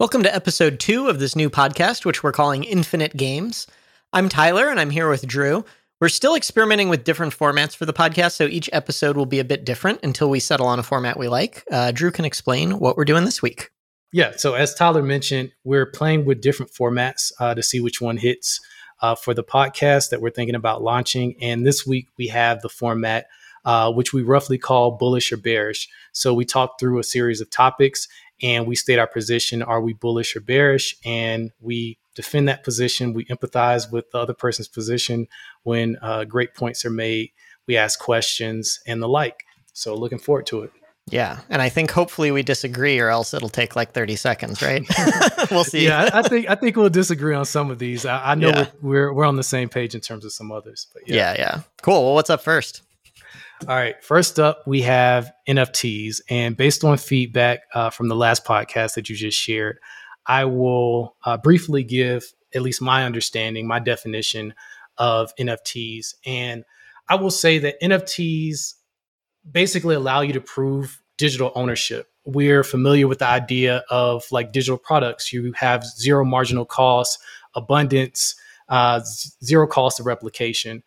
Welcome to episode two of this new podcast, which we're calling Infinite Games. I'm Tyler and I'm here with Dru. We're still experimenting with different formats for the podcast, so each episode will be a bit different until we settle on a format we like. Uh, Dru can explain what we're doing this week. Yeah, so as Tyler mentioned, we're playing with different formats uh, to see which one hits uh, for the podcast that we're thinking about launching. And this week we have the format uh, which we roughly call bullish or bearish. So we talk through a series of topics and we state our position are we bullish or bearish and we defend that position we empathize with the other person's position when uh, great points are made we ask questions and the like so looking forward to it yeah, and I think hopefully we disagree, or else it'll take like thirty seconds, right? we'll see. Yeah, I, I, think I think we'll disagree on some of these. I, I know yeah. we're, we're, we're on the same page in terms of some others, but yeah, yeah, yeah. Cool. Well, what's up first? All right. First up, we have NFTs. And based on feedback uh, from the last podcast that you just shared, I will uh, briefly give at least my understanding, my definition of NFTs. And I will say that NFTs basically allow you to prove digital ownership. We're familiar with the idea of like digital products. You have zero marginal cost, abundance, uh, zero cost of replication.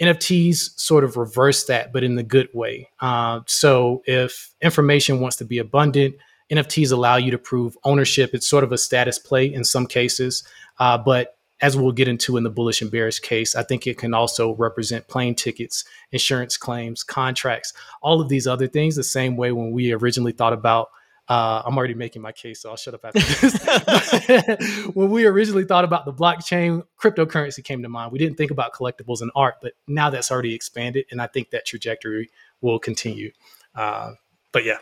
NFTs sort of reverse that, but in the good way. Uh, so if information wants to be abundant, NFTs allow you to prove ownership. It's sort of a status play in some cases, uh, but as we'll get into in the bullish and bearish case, I think it can also represent plane tickets, insurance claims, contracts, all of these other things. The same way when we originally thought about uh, I'm already making my case, so I'll shut up after this. when we originally thought about the blockchain, cryptocurrency came to mind. We didn't think about collectibles and art, but now that's already expanded, and I think that trajectory will continue. Uh, but yeah,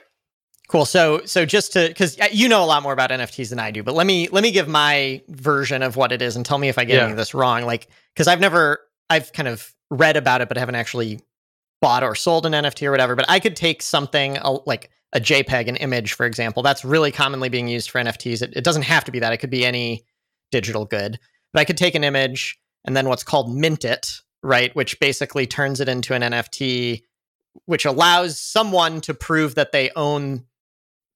cool. So, so just to because you know a lot more about NFTs than I do, but let me let me give my version of what it is and tell me if I get yeah. any of this wrong. Like, because I've never I've kind of read about it, but haven't actually bought or sold an NFT or whatever. But I could take something like a JPEG, an image, for example. That's really commonly being used for NFTs. It, it, doesn't have to be that. It could be any digital good. But I could take an image and then what's called mint it, right? Which basically turns it into an NFT, which allows someone to prove that they own.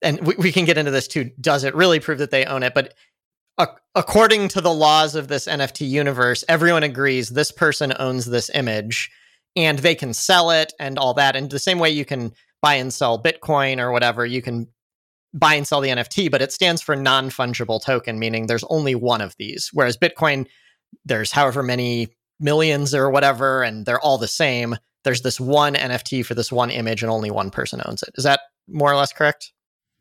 And we, we can get into this too. Does it really prove that they own it? But according to the laws of this NFT universe, everyone agrees this person owns this image and they can sell it and all that. And the same way you can buy and sell Bitcoin or whatever, you can buy and sell the NFT, but it stands for non fungible token, meaning there's only one of these. Whereas Bitcoin, there's however many millions or whatever, and they're all the same. There's this one NFT for this one image, and only one person owns it. Is that more or less correct?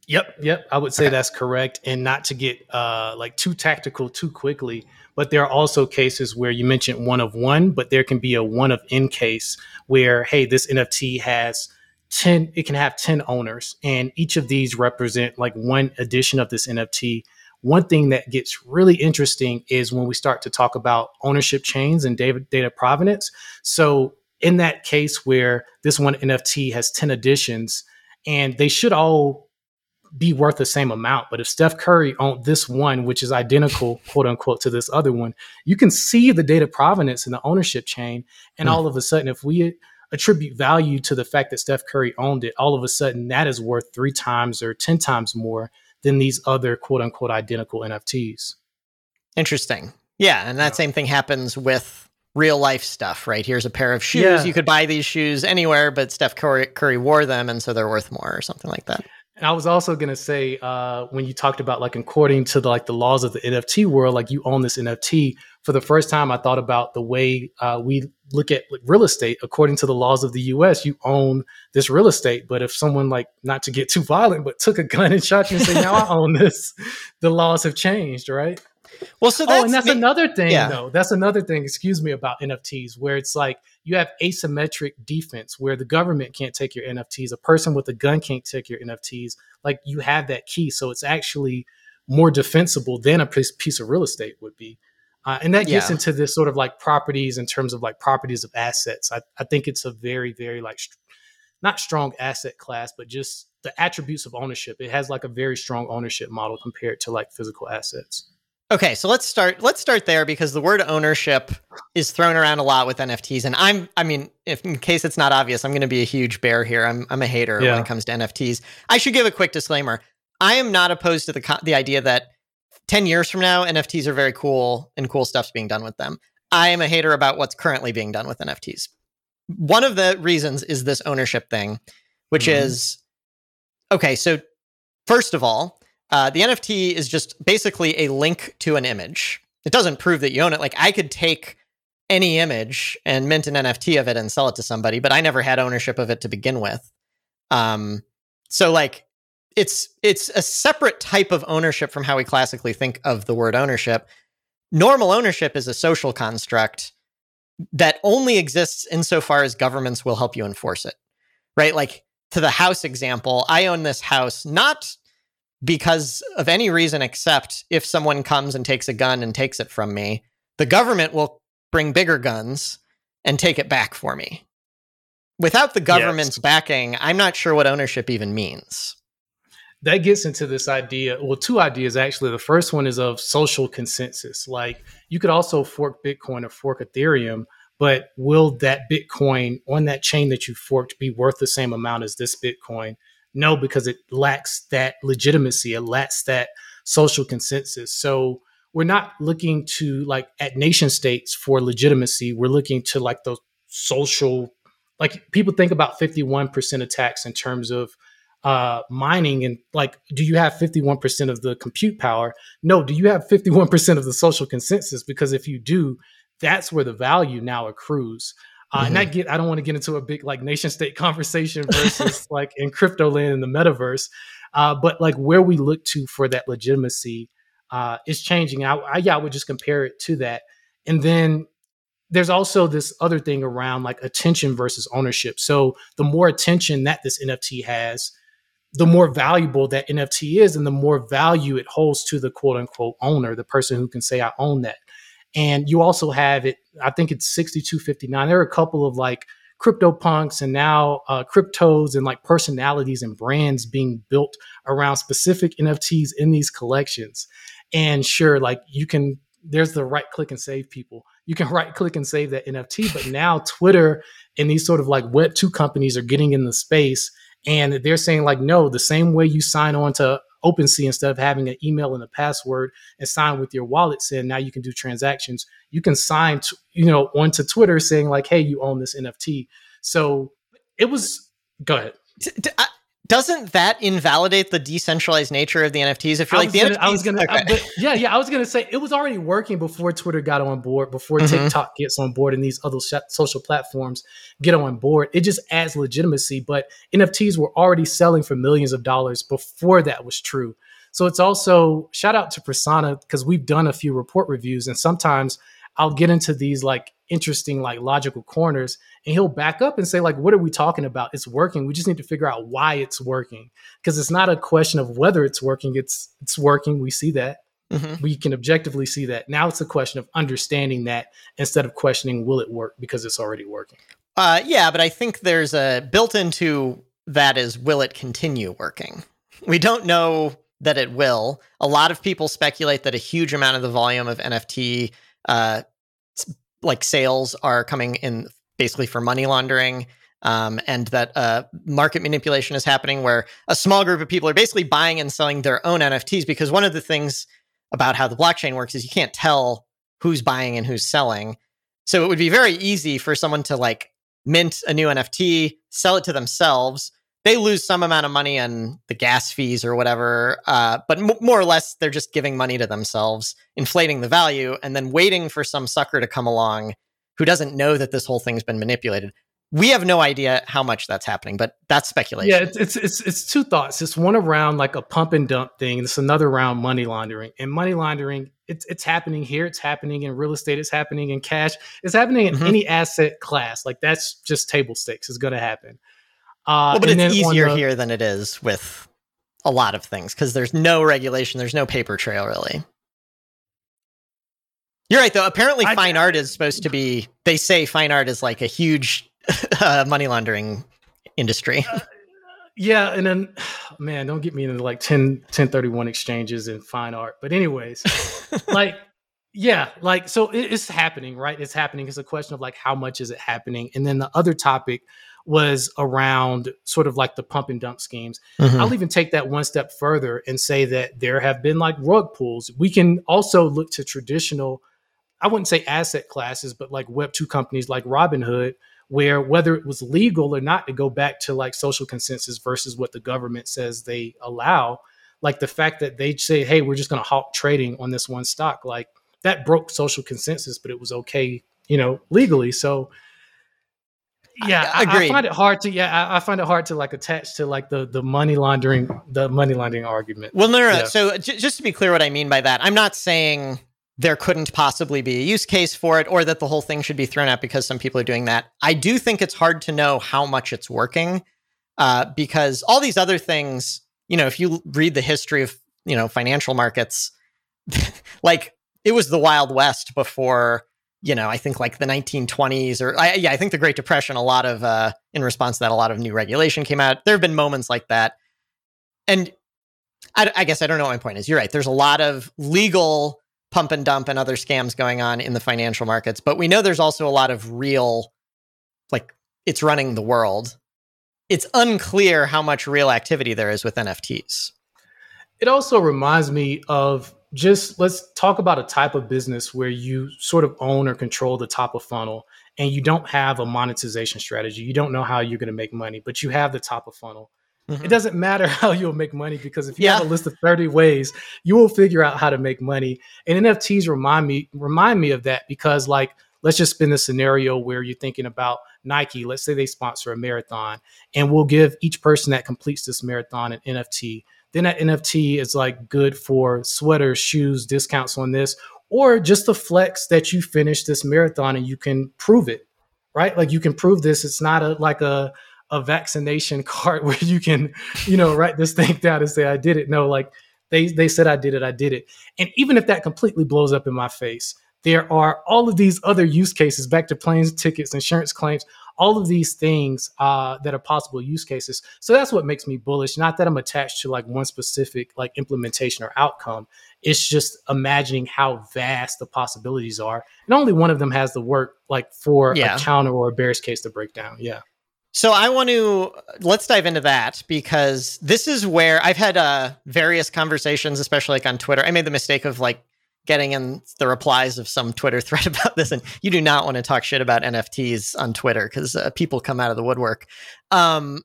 Yep, yep. I would say okay. that's correct. And not to get uh, like too tactical too quickly, but there are also cases where you mentioned one of one, but there can be a one of n case where, hey, this NFT has 10 it can have 10 owners and each of these represent like one edition of this nft one thing that gets really interesting is when we start to talk about ownership chains and data, data provenance so in that case where this one nft has 10 editions and they should all be worth the same amount. But if Steph Curry owned this one, which is identical, quote unquote, to this other one, you can see the data provenance in the ownership chain. And mm. all of a sudden, if we attribute value to the fact that Steph Curry owned it, all of a sudden that is worth three times or 10 times more than these other quote unquote identical NFTs. Interesting. Yeah. And that yeah. same thing happens with real life stuff, right? Here's a pair of shoes. Yeah. You could buy these shoes anywhere, but Steph Curry, Curry wore them. And so they're worth more or something like that. And I was also going to say, uh, when you talked about like according to the, like the laws of the NFT world, like you own this NFT. For the first time, I thought about the way uh, we look at real estate. According to the laws of the U.S., you own this real estate. But if someone like not to get too violent, but took a gun and shot you and say, "Now I own this," the laws have changed, right? Well, so that's, oh, and that's me- another thing, yeah. though. That's another thing. Excuse me about NFTs, where it's like you have asymmetric defense, where the government can't take your NFTs, a person with a gun can't take your NFTs. Like you have that key, so it's actually more defensible than a piece of real estate would be. Uh, and that gets yeah. into this sort of like properties in terms of like properties of assets. I, I think it's a very, very like st- not strong asset class, but just the attributes of ownership. It has like a very strong ownership model compared to like physical assets. Okay, so let's start let's start there because the word ownership is thrown around a lot with NFTs and I'm I mean, if in case it's not obvious, I'm going to be a huge bear here. I'm I'm a hater yeah. when it comes to NFTs. I should give a quick disclaimer. I am not opposed to the the idea that 10 years from now, NFTs are very cool and cool stuff's being done with them. I am a hater about what's currently being done with NFTs. One of the reasons is this ownership thing, which mm-hmm. is okay. So, first of all, uh, the NFT is just basically a link to an image. It doesn't prove that you own it. Like, I could take any image and mint an NFT of it and sell it to somebody, but I never had ownership of it to begin with. Um, so like it's it's a separate type of ownership from how we classically think of the word ownership. Normal ownership is a social construct that only exists insofar as governments will help you enforce it. Right? Like to the house example, I own this house not because of any reason except if someone comes and takes a gun and takes it from me, the government will bring bigger guns and take it back for me. Without the government's yes. backing, I'm not sure what ownership even means. That gets into this idea. Well, two ideas actually. The first one is of social consensus. Like you could also fork Bitcoin or fork Ethereum, but will that Bitcoin on that chain that you forked be worth the same amount as this Bitcoin? No, because it lacks that legitimacy. It lacks that social consensus. So we're not looking to like at nation states for legitimacy. We're looking to like the social, like people think about 51% attacks in terms of uh, mining and like, do you have 51% of the compute power? No, do you have 51% of the social consensus? Because if you do, that's where the value now accrues. Uh, mm-hmm. And I get, I don't want to get into a big like nation state conversation versus like in crypto land in the metaverse, uh, but like where we look to for that legitimacy uh, is changing. I, I, yeah, I would just compare it to that. And then there's also this other thing around like attention versus ownership. So the more attention that this NFT has, the more valuable that NFT is, and the more value it holds to the quote unquote owner, the person who can say, I own that. And you also have it, I think it's 6259. There are a couple of like CryptoPunks and now uh, cryptos and like personalities and brands being built around specific NFTs in these collections. And sure, like you can, there's the right click and save people. You can right click and save that NFT. But now Twitter and these sort of like Web 2 companies are getting in the space and they're saying, like, no, the same way you sign on to OpenSea instead of having an email and a password and sign with your wallet saying now you can do transactions, you can sign, to, you know, onto Twitter saying, like, hey, you own this NFT. So it was, go ahead doesn't that invalidate the decentralized nature of the NFTs? If you're like the gonna, NFTs, I was gonna, okay. I, yeah, yeah, I was gonna say it was already working before Twitter got on board, before mm-hmm. TikTok gets on board, and these other sh- social platforms get on board. It just adds legitimacy. But NFTs were already selling for millions of dollars before that was true. So it's also shout out to Prasanna because we've done a few report reviews, and sometimes I'll get into these like interesting like logical corners and he'll back up and say like what are we talking about? It's working. We just need to figure out why it's working. Because it's not a question of whether it's working it's it's working. We see that. Mm-hmm. we can objectively see that. Now it's a question of understanding that instead of questioning will it work because it's already working? Uh, yeah but i think there's a built into that is will it continue working? We don't know that it will. A lot of people speculate that a huge amount of the volume of nft uh, like sales are coming in basically for money laundering. Um, and that uh, market manipulation is happening where a small group of people are basically buying and selling their own NFTs. Because one of the things about how the blockchain works is you can't tell who's buying and who's selling. So it would be very easy for someone to like mint a new NFT, sell it to themselves. They lose some amount of money on the gas fees or whatever, uh, but m- more or less they're just giving money to themselves, inflating the value, and then waiting for some sucker to come along who doesn't know that this whole thing's been manipulated. We have no idea how much that's happening, but that's speculation. Yeah, it's it's it's, it's two thoughts. It's one around like a pump and dump thing, and it's another around money laundering. And money laundering, it's it's happening here. It's happening in real estate. It's happening in cash. It's happening in mm-hmm. any asset class. Like that's just table stakes. It's going to happen. Uh, well, but it's easier the, here than it is with a lot of things because there's no regulation. There's no paper trail really. You're right, though. Apparently, I, fine art is supposed to be. They say fine art is like a huge uh, money laundering industry. Uh, yeah, and then, man, don't get me into like 10, 1031 exchanges and fine art. But anyways, like Yeah, like so it, it's happening, right? It's happening. It's a question of like how much is it happening? And then the other topic was around sort of like the pump and dump schemes. Mm-hmm. I'll even take that one step further and say that there have been like rug pulls. We can also look to traditional, I wouldn't say asset classes, but like Web 2 companies like Robinhood, where whether it was legal or not to go back to like social consensus versus what the government says they allow, like the fact that they say, hey, we're just going to halt trading on this one stock, like that broke social consensus, but it was okay, you know, legally. So, yeah, I, I, find it hard to yeah, I, I, find it hard to like attach to like the the money laundering the money laundering argument. Well, no, no. Yeah. So j- just to be clear, what I mean by that, I'm not saying there couldn't possibly be a use case for it or that the whole thing should be thrown out because some people are doing that. I do think it's hard to know how much it's working uh, because all these other things, you know, if you read the history of, you know, financial markets, like it was the Wild West before, you know, I think like the 1920s or I, yeah, I think the Great Depression, a lot of, uh, in response to that, a lot of new regulation came out. There have been moments like that. And I, I guess I don't know what my point is. You're right. There's a lot of legal pump and dump and other scams going on in the financial markets. But we know there's also a lot of real, like, it's running the world. It's unclear how much real activity there is with NFTs. It also reminds me of just let's talk about a type of business where you sort of own or control the top of funnel and you don't have a monetization strategy. You don't know how you're going to make money, but you have the top of funnel. Mm-hmm. It doesn't matter how you'll make money because if you yeah. have a list of 30 ways, you will figure out how to make money. And NFTs remind me remind me of that because like let's just spin the scenario where you're thinking about Nike, let's say they sponsor a marathon and we'll give each person that completes this marathon an NFT. Then that NFT is like good for sweaters, shoes, discounts on this, or just the flex that you finished this marathon and you can prove it, right? Like you can prove this. It's not a like a a vaccination card where you can, you know, write this thing down and say I did it. No, like they they said I did it, I did it. And even if that completely blows up in my face, there are all of these other use cases back to planes, tickets, insurance claims, all of these things uh, that are possible use cases. So that's what makes me bullish. Not that I'm attached to like one specific like implementation or outcome. It's just imagining how vast the possibilities are, and only one of them has the work like for yeah. a counter or a bearish case to break down. Yeah. So I want to let's dive into that because this is where I've had uh, various conversations, especially like on Twitter. I made the mistake of like getting in the replies of some Twitter thread about this, and you do not want to talk shit about NFTs on Twitter because uh, people come out of the woodwork. Um,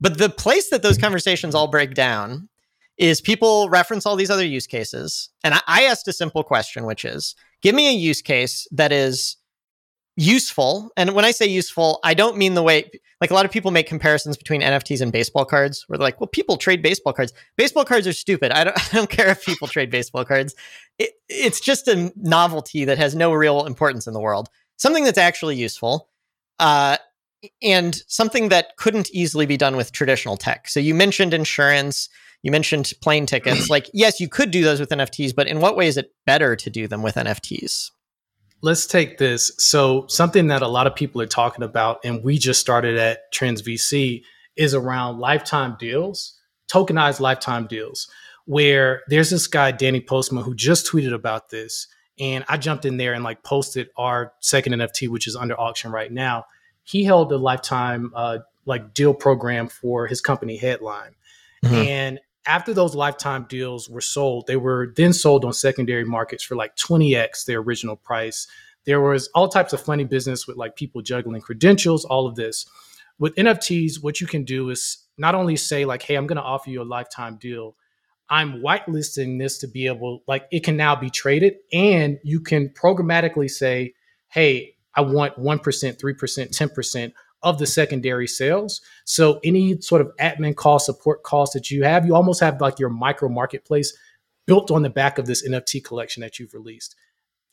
but the place that those conversations all break down is people reference all these other use cases, and I, I asked a simple question, which is, give me a use case that is useful. And when I say useful, I don't mean the way like a lot of people make comparisons between NFTs and baseball cards where they're like, well, people trade baseball cards. Baseball cards are stupid. I don't, I don't care if people trade baseball cards. It, it's just a novelty that has no real importance in the world. Something that's actually useful. Uh, and something that couldn't easily be done with traditional tech. So you mentioned insurance, you mentioned plane tickets. like, yes, you could do those with NFTs, but in what way is it better to do them with NFTs? Let's take this. So, something that a lot of people are talking about, and we just started at Trends VC, is around lifetime deals, tokenized lifetime deals, where there's this guy, Danny Postma, who just tweeted about this. And I jumped in there and like posted our second NFT, which is under auction right now. He held a lifetime uh, like deal program for his company Headlime. Mm-hmm. And after those lifetime deals were sold, they were then sold on secondary markets for like 20x their original price. There was all types of funny business with like people juggling credentials, all of this. With NFTs, what you can do is not only say like, "Hey, I'm going to offer you a lifetime deal." I'm whitelisting this to be able like it can now be traded and you can programmatically say, "Hey, I want 1%, 3%, 10% of the secondary sales. So any sort of admin cost, support cost that you have, you almost have like your micro marketplace built on the back of this NFT collection that you've released.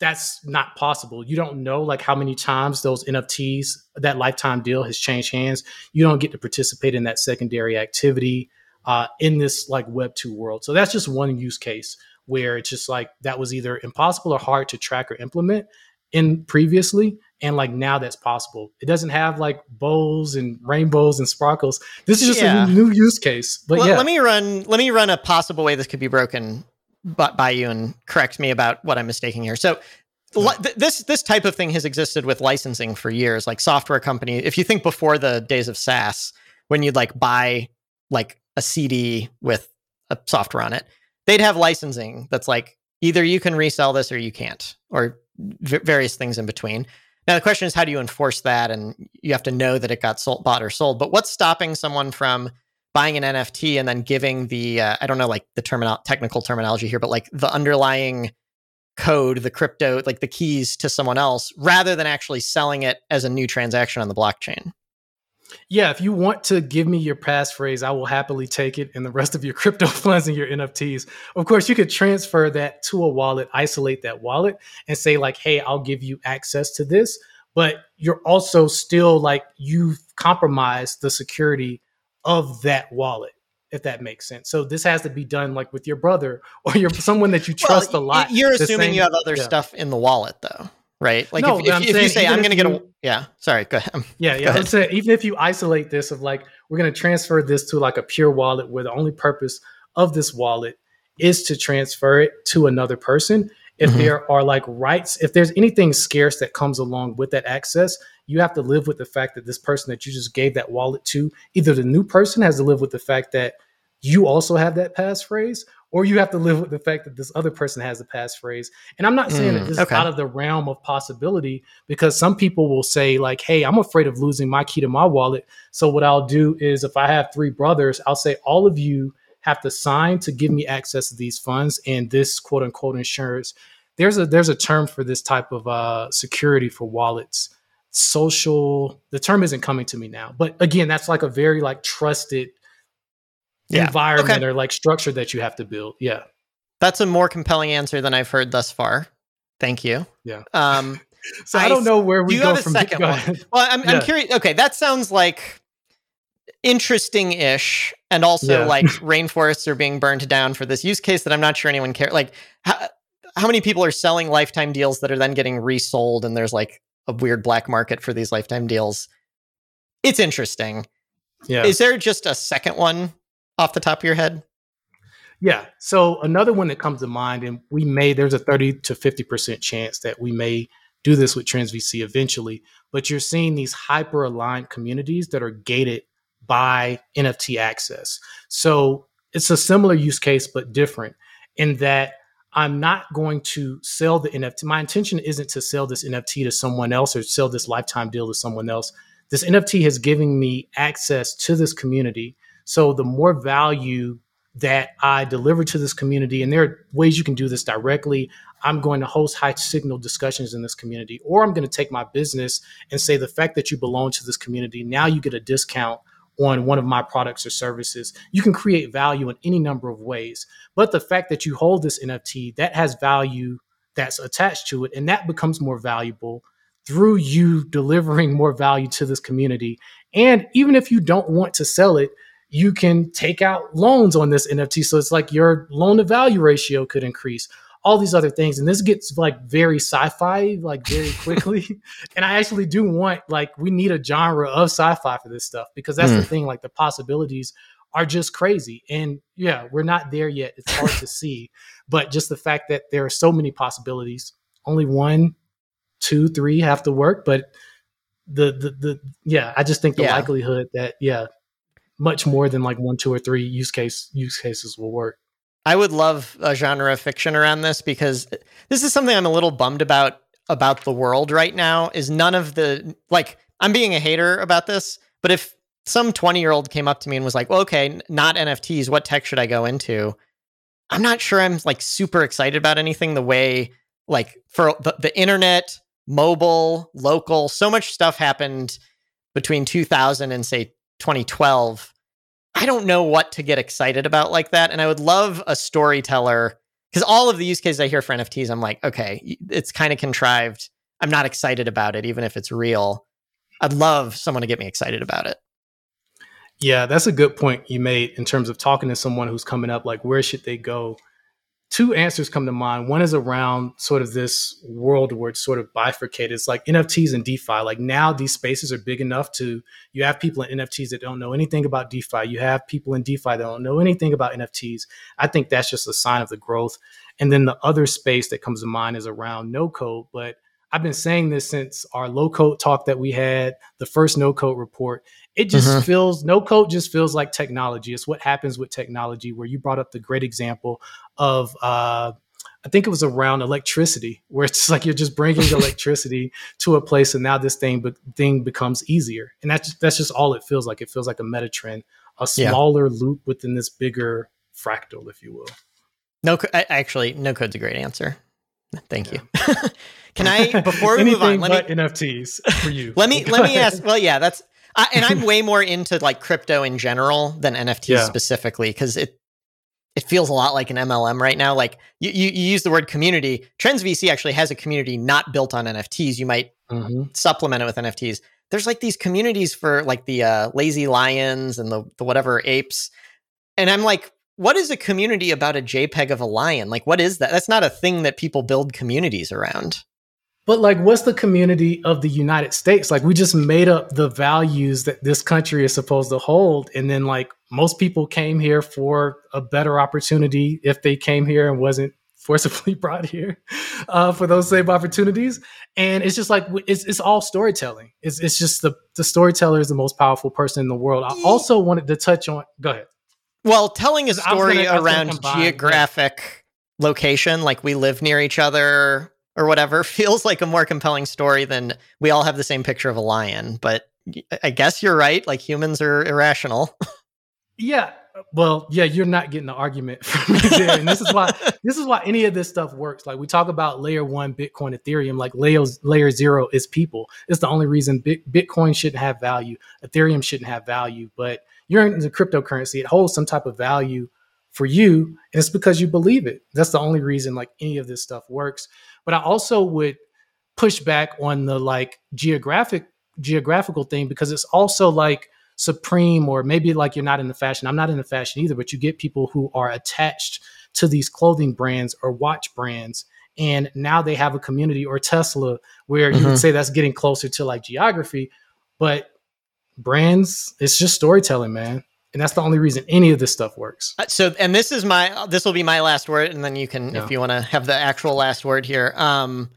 That's not possible. You don't know like how many times those NFTs, that lifetime deal has changed hands. You don't get to participate in that secondary activity uh, in this like Web 2 world. So that's just one use case where it's just like that was either impossible or hard to track or implement in previously and like now that's possible it doesn't have like bows and rainbows and sparkles this is just yeah. a new use case but well, yeah let me run let me run a possible way this could be broken by you and correct me about what I'm mistaking here. So this this type of thing has existed with licensing for years. Like software company, if you think before the days of SaaS, when you'd like buy like a CD with a software on it, they'd have licensing that's like either you can resell this or you can't, or v- various things in between. Now the question is, how do you enforce that? And you have to know that it got sold, bought or sold. But what's stopping someone from buying an NFT and then giving the uh, I don't know like the technical terminology here, but like the underlying code, the crypto, like the keys to someone else, rather than actually selling it as a new transaction on the blockchain. Yeah, if you want to give me your passphrase, I will happily take it and the rest of your crypto funds and your NFTs. Of course, you could transfer that to a wallet, isolate that wallet, and say, like, hey, I'll give you access to this. But you're also still like, you've compromised the security of that wallet if that makes sense. So this has to be done like with your brother or your someone that you trust well, a lot. You're assuming same, you have other yeah. stuff in the wallet though, right? Like no, if, if, if you say I'm going to get a yeah, sorry, go ahead. Yeah, yeah. I'm saying even if you isolate this of like we're going to transfer this to like a pure wallet where the only purpose of this wallet is to transfer it to another person. If mm-hmm. there are like rights, if there's anything scarce that comes along with that access, you have to live with the fact that this person that you just gave that wallet to, either the new person has to live with the fact that you also have that passphrase, or you have to live with the fact that this other person has a passphrase. And I'm not saying mm, that this okay. is out of the realm of possibility because some people will say, like, hey, I'm afraid of losing my key to my wallet. So what I'll do is if I have three brothers, I'll say all of you have to sign to give me access to these funds and this quote unquote insurance. There's a there's a term for this type of uh, security for wallets. Social. The term isn't coming to me now, but again, that's like a very like trusted yeah. environment okay. or like structure that you have to build. Yeah. That's a more compelling answer than I've heard thus far. Thank you. Yeah. Um, so I, I, don't know where we go from second one. Well, I'm, yeah. I'm curious. Okay, that sounds like interesting-ish, and also yeah. like rainforests are being burned down for this use case that I'm not sure anyone cares. Like, how, how many people are selling lifetime deals that are then getting resold, and there's like a weird black market for these lifetime deals? It's interesting. Yeah. Is there just a second one off the top of your head? Yeah. So another one that comes to mind, and we may, there's a 30 to 50% chance that we may do this with Trends VC eventually, but you're seeing these hyper aligned communities that are gated by NFT access. So it's a similar use case, but different in that I'm not going to sell the NFT. My intention isn't to sell this NFT to someone else or sell this lifetime deal to someone else. This NFT has given me access to this community so the more value that I deliver to this community, and there are ways you can do this directly. I'm going to host high signal discussions in this community, or I'm going to take my business and say the fact that you belong to this community, now you get a discount on one of my products or services. You can create value in any number of ways. But the fact that you hold this NFT, that has value that's attached to it, and that becomes more valuable through you delivering more value to this community. And even if you don't want to sell it, you can take out loans on this NFT. So it's like your loan to value ratio could increase, all these other things. And this gets like very sci fi, like very quickly. and I actually do want, like, we need a genre of sci fi for this stuff because that's mm. the hmm. thing. Like, the possibilities are just crazy. And yeah, we're not there yet. It's hard to see. But just the fact that there are so many possibilities, only one, two, three have to work. But the, the, the, yeah, I just think the yeah. likelihood that, yeah, much more than like one, two, or three use case use cases will work. I would love a genre of fiction around this because this is something I'm a little bummed about about the world right now. Is none of the like I'm being a hater about this, but if some 20 year old came up to me and was like, well, okay, not NFTs, what tech should I go into? I'm not sure I'm like super excited about anything the way like for the, the internet, mobile, local, so much stuff happened between 2000 and say 2012 i don't know what to get excited about like that and i would love a storyteller because all of the use cases i hear for nfts i'm like okay it's kind of contrived. I'm not excited about it even if it's real. I'd love someone to get me excited about it. Yeah that's a good point you made in terms of talking to someone who's coming up like where should they go two answers come to mind. One is around sort of this world where it's sort of bifurcated. It's like NFTs and DeFi. Like now, these spaces are big enough to you have people in NFTs that don't know anything about DeFi. You have people in DeFi that don't know anything about NFTs. I think that's just a sign of the growth. And then the other space that comes to mind is around no code. But I've been saying this since our low code talk that we had, the first no code report. It just mm-hmm. feels no code just feels like technology. It's what happens with technology. Where you brought up the great example of, uh, I think it was around electricity, where it's like you're just bringing electricity to a place, and now this thing be- thing becomes easier. And that's that's just all it feels like. It feels like a meta trend, a smaller yeah. loop within this bigger fractal, if you will. No, actually, no code's a great answer. Thank yeah. you. Can I before we move on? Let me NFTs for you. let me let me ask. Well, yeah, that's uh, and I'm way more into like crypto in general than NFTs yeah. specifically because it it feels a lot like an MLM right now. Like you, you, you use the word community. Trends VC actually has a community not built on NFTs. You might mm-hmm. supplement it with NFTs. There's like these communities for like the uh, lazy lions and the the whatever apes, and I'm like, what is a community about a JPEG of a lion? Like, what is that? That's not a thing that people build communities around. But like, what's the community of the United States? Like, we just made up the values that this country is supposed to hold, and then like most people came here for a better opportunity if they came here and wasn't forcibly brought here uh, for those same opportunities. And it's just like it's it's all storytelling. It's it's just the the storyteller is the most powerful person in the world. I also wanted to touch on. Go ahead. Well, telling a story gonna, around geographic location, like we live near each other, or whatever feels like a more compelling story than we all have the same picture of a lion. But I guess you're right. Like humans are irrational. yeah. Uh, well, yeah, you're not getting the argument from me there. And this is why this is why any of this stuff works. Like we talk about layer one, Bitcoin, Ethereum, like layer, layer zero is people. It's the only reason Bitcoin shouldn't have value. Ethereum shouldn't have value. But you're in the cryptocurrency, it holds some type of value for you. And it's because you believe it. That's the only reason like any of this stuff works. But I also would push back on the like geographic geographical thing because it's also like supreme or maybe like you're not in the fashion. I'm not in the fashion either, but you get people who are attached to these clothing brands or watch brands and now they have a community or Tesla where mm-hmm. you would mm-hmm. say that's getting closer to like geography, but brands it's just storytelling, man and that's the only reason any of this stuff works. Uh, so, and this is my this will be my last word, and then you can, yeah. if you want to have the actual last word here. Um,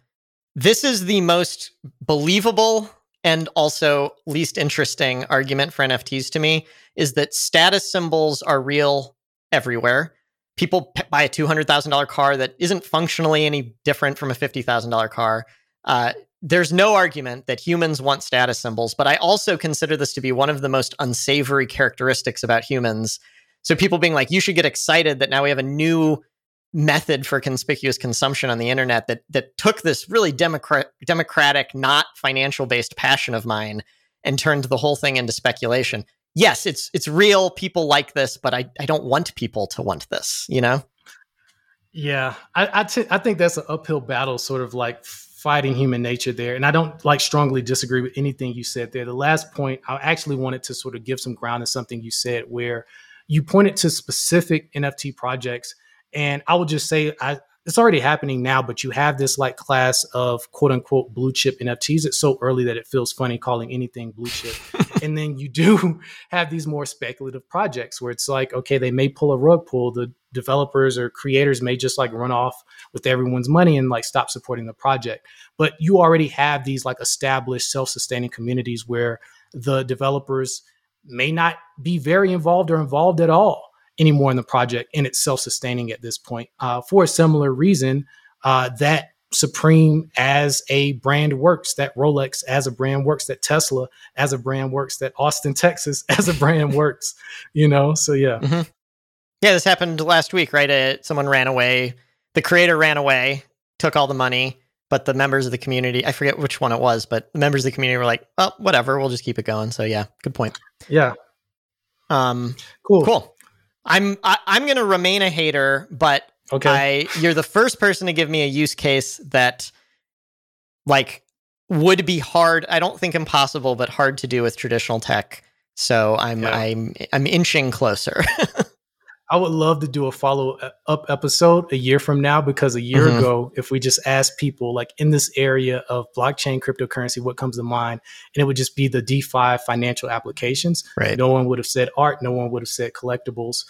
this is the most believable and also least interesting argument for NFTs to me is that status symbols are real everywhere. People buy a two hundred thousand dollar car that isn't functionally any different from a fifty thousand dollar car. Uh, there's no argument that humans want status symbols, but I also consider this to be one of the most unsavory characteristics about humans. So people being like, you should get excited that now we have a new method for conspicuous consumption on the internet that that took this really democrat, democratic, not financial based passion of mine and turned the whole thing into speculation. Yes, it's it's real. People like this, but I, I don't want people to want this, you know? Yeah, I I, t- I think that's an uphill battle, sort of like fighting human nature there. And I don't like strongly disagree with anything you said there. The last point, I actually wanted to sort of give some ground to something you said where you pointed to specific NFT projects. And I would just say, I, it's already happening now, but you have this like class of quote unquote blue chip NFTs. It's so early that it feels funny calling anything blue chip. and then you do have these more speculative projects where it's like, okay, they may pull a rug pull. The developers or creators may just like run off with everyone's money and like stop supporting the project. But you already have these like established self sustaining communities where the developers may not be very involved or involved at all anymore in the project and it's self-sustaining at this point uh, for a similar reason uh, that supreme as a brand works that rolex as a brand works that tesla as a brand works that austin texas as a brand works you know? So yeah. Mm-hmm. yeah this happened last week right? Uh, someone ran away. The creator ran away took all the money but the members of the community i forget which one it was but the members of the community were like oh whatever we'll just keep it going. So yeah good point. Yeah. Um cool. cool I'm I, am i am going to remain a hater, but okay, I, you're the first person to give me a use case that like would be hard. I don't think impossible, but hard to do with traditional tech. So I'm yeah. I'm I'm inching closer. I would love to do a follow up episode a year from now because a year mm-hmm. ago, if we just asked people like in this area of blockchain cryptocurrency, what comes to mind, and it would just be the DeFi financial applications. Right. No one would have said art. No one would have said collectibles.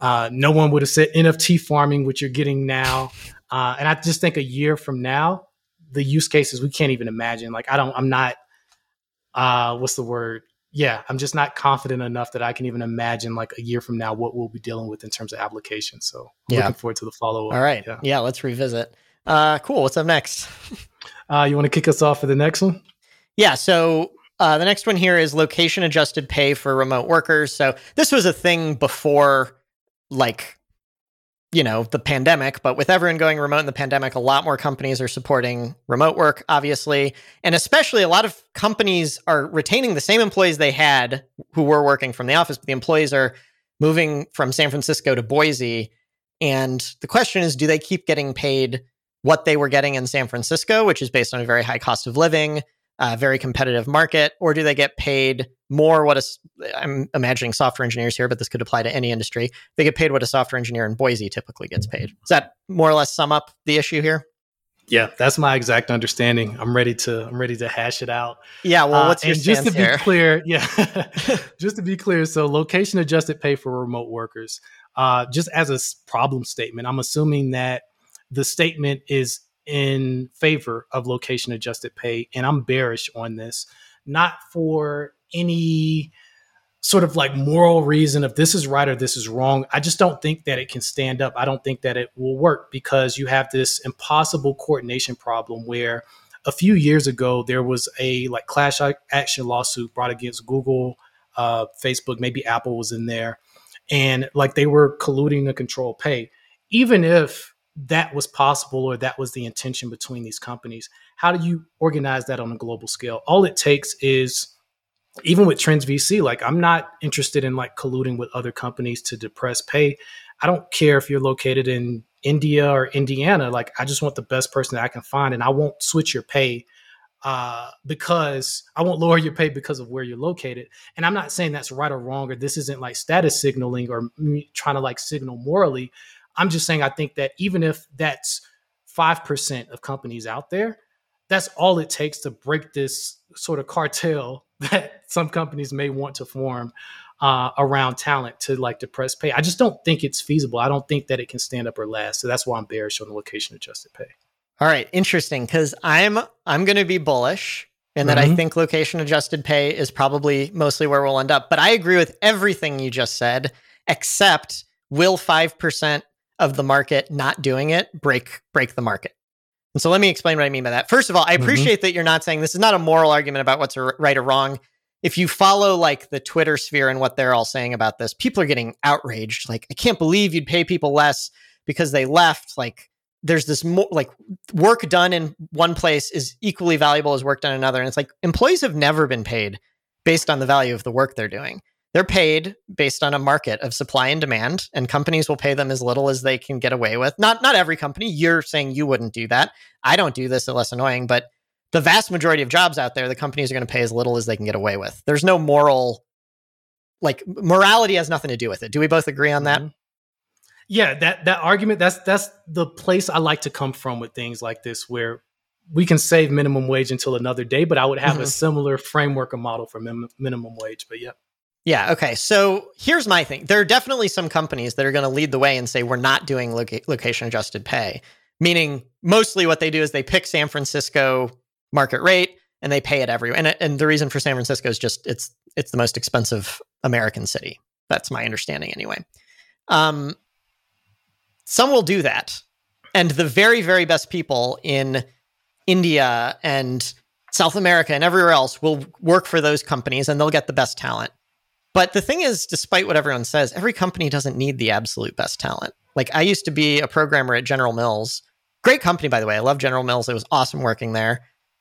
Uh, no one would have said NFT farming, which you're getting now. Uh, and I just think a year from now, the use cases we can't even imagine. Like I don't, I'm not. Uh, what's the word? Yeah, I'm just not confident enough that I can even imagine like a year from now what we'll be dealing with in terms of applications. So I'm yeah. looking forward to the follow up. All right. Yeah. yeah, let's revisit. Uh, cool. What's up next? uh, you want to kick us off for the next one? Yeah. So uh, the next one here is location adjusted pay for remote workers. So this was a thing before like you know, the pandemic, but with everyone going remote in the pandemic, a lot more companies are supporting remote work, obviously. And especially a lot of companies are retaining the same employees they had who were working from the office, but the employees are moving from San Francisco to Boise. And the question is, do they keep getting paid what they were getting in San Francisco, which is based on a very high cost of living? Uh, very competitive market, or do they get paid more? What a, I'm imagining software engineers here, but this could apply to any industry. They get paid what a software engineer in Boise typically gets paid. Does that more or less sum up the issue here? Yeah, that's my exact understanding. I'm ready to I'm ready to hash it out. Yeah, well, uh, what's uh, your and just to here? be clear, yeah, just to be clear, so location adjusted pay for remote workers. Uh, just as a problem statement, I'm assuming that the statement is in favor of location adjusted pay, and I'm bearish on this, not for any sort of like moral reason of this is right or this is wrong. I just don't think that it can stand up. I don't think that it will work because you have this impossible coordination problem where a few years ago there was a like class action lawsuit brought against Google, uh, Facebook, maybe Apple was in there, and like they were colluding to control pay. Even if that was possible or that was the intention between these companies. How do you organize that on a global scale? All it takes is even with Trends VC, like I'm not interested in like colluding with other companies to depress pay. I don't care if you're located in India or Indiana. Like I just want the best person that I can find, and I won't switch your pay uh, because I won't lower your pay because of where you're located. And I'm not saying that's right or wrong, or this isn't like status signaling or trying to like signal morally. I'm just saying I think that even if that's 5% of companies out there, that's all it takes to break this sort of cartel that some companies may want to form uh, around talent to like depress pay. I just don't think it's feasible. I don't think that it can stand up or last. So that's why I'm bearish on the location adjusted pay. All right, interesting because I'm I'm going to be bullish in that mm-hmm. I think location adjusted pay is probably mostly where we'll end up. But I agree with everything you just said, except will five percent of the market not doing it break break the market. And so let me explain what I mean by that. First of all, I mm-hmm. appreciate mm-hmm. that you're not saying this is not a moral argument about what's right or wrong. If you follow like the Twitter sphere and what they're all saying about this, people are getting outraged. Like, I can't believe you'd pay people less because they left. Like, there's this more like work done in one place is equally valuable as work done in another. And it's like employees have never been paid based on the value of the work they're doing they're paid based on a market of supply and demand and companies will pay them as little as they can get away with. Not not every company. You're saying you wouldn't do that. I don't do this less annoying but the vast majority of jobs out there the companies are going to pay as little as they can get away with. There's no moral like morality has nothing to do with it. Do we both agree on that? Mm-hmm. yeah that that argument that's that's the place i like to come from with things like this where we can save minimum wage until another day but i would have mm-hmm. a similar framework or model for min- minimum wage but yeah yeah. Okay. So here's my thing. There are definitely some companies that are going to lead the way and say we're not doing loca- location adjusted pay, meaning mostly what they do is they pick San Francisco market rate and they pay it everywhere. And, and the reason for San Francisco is just it's it's the most expensive American city. That's my understanding anyway. Um, some will do that, and the very very best people in India and South America and everywhere else will work for those companies, and they'll get the best talent but the thing is, despite what everyone says, every company doesn't need the absolute best talent. Like I used to be a programmer at General Mills. Great company, by the way. I love General Mills. It was awesome working there.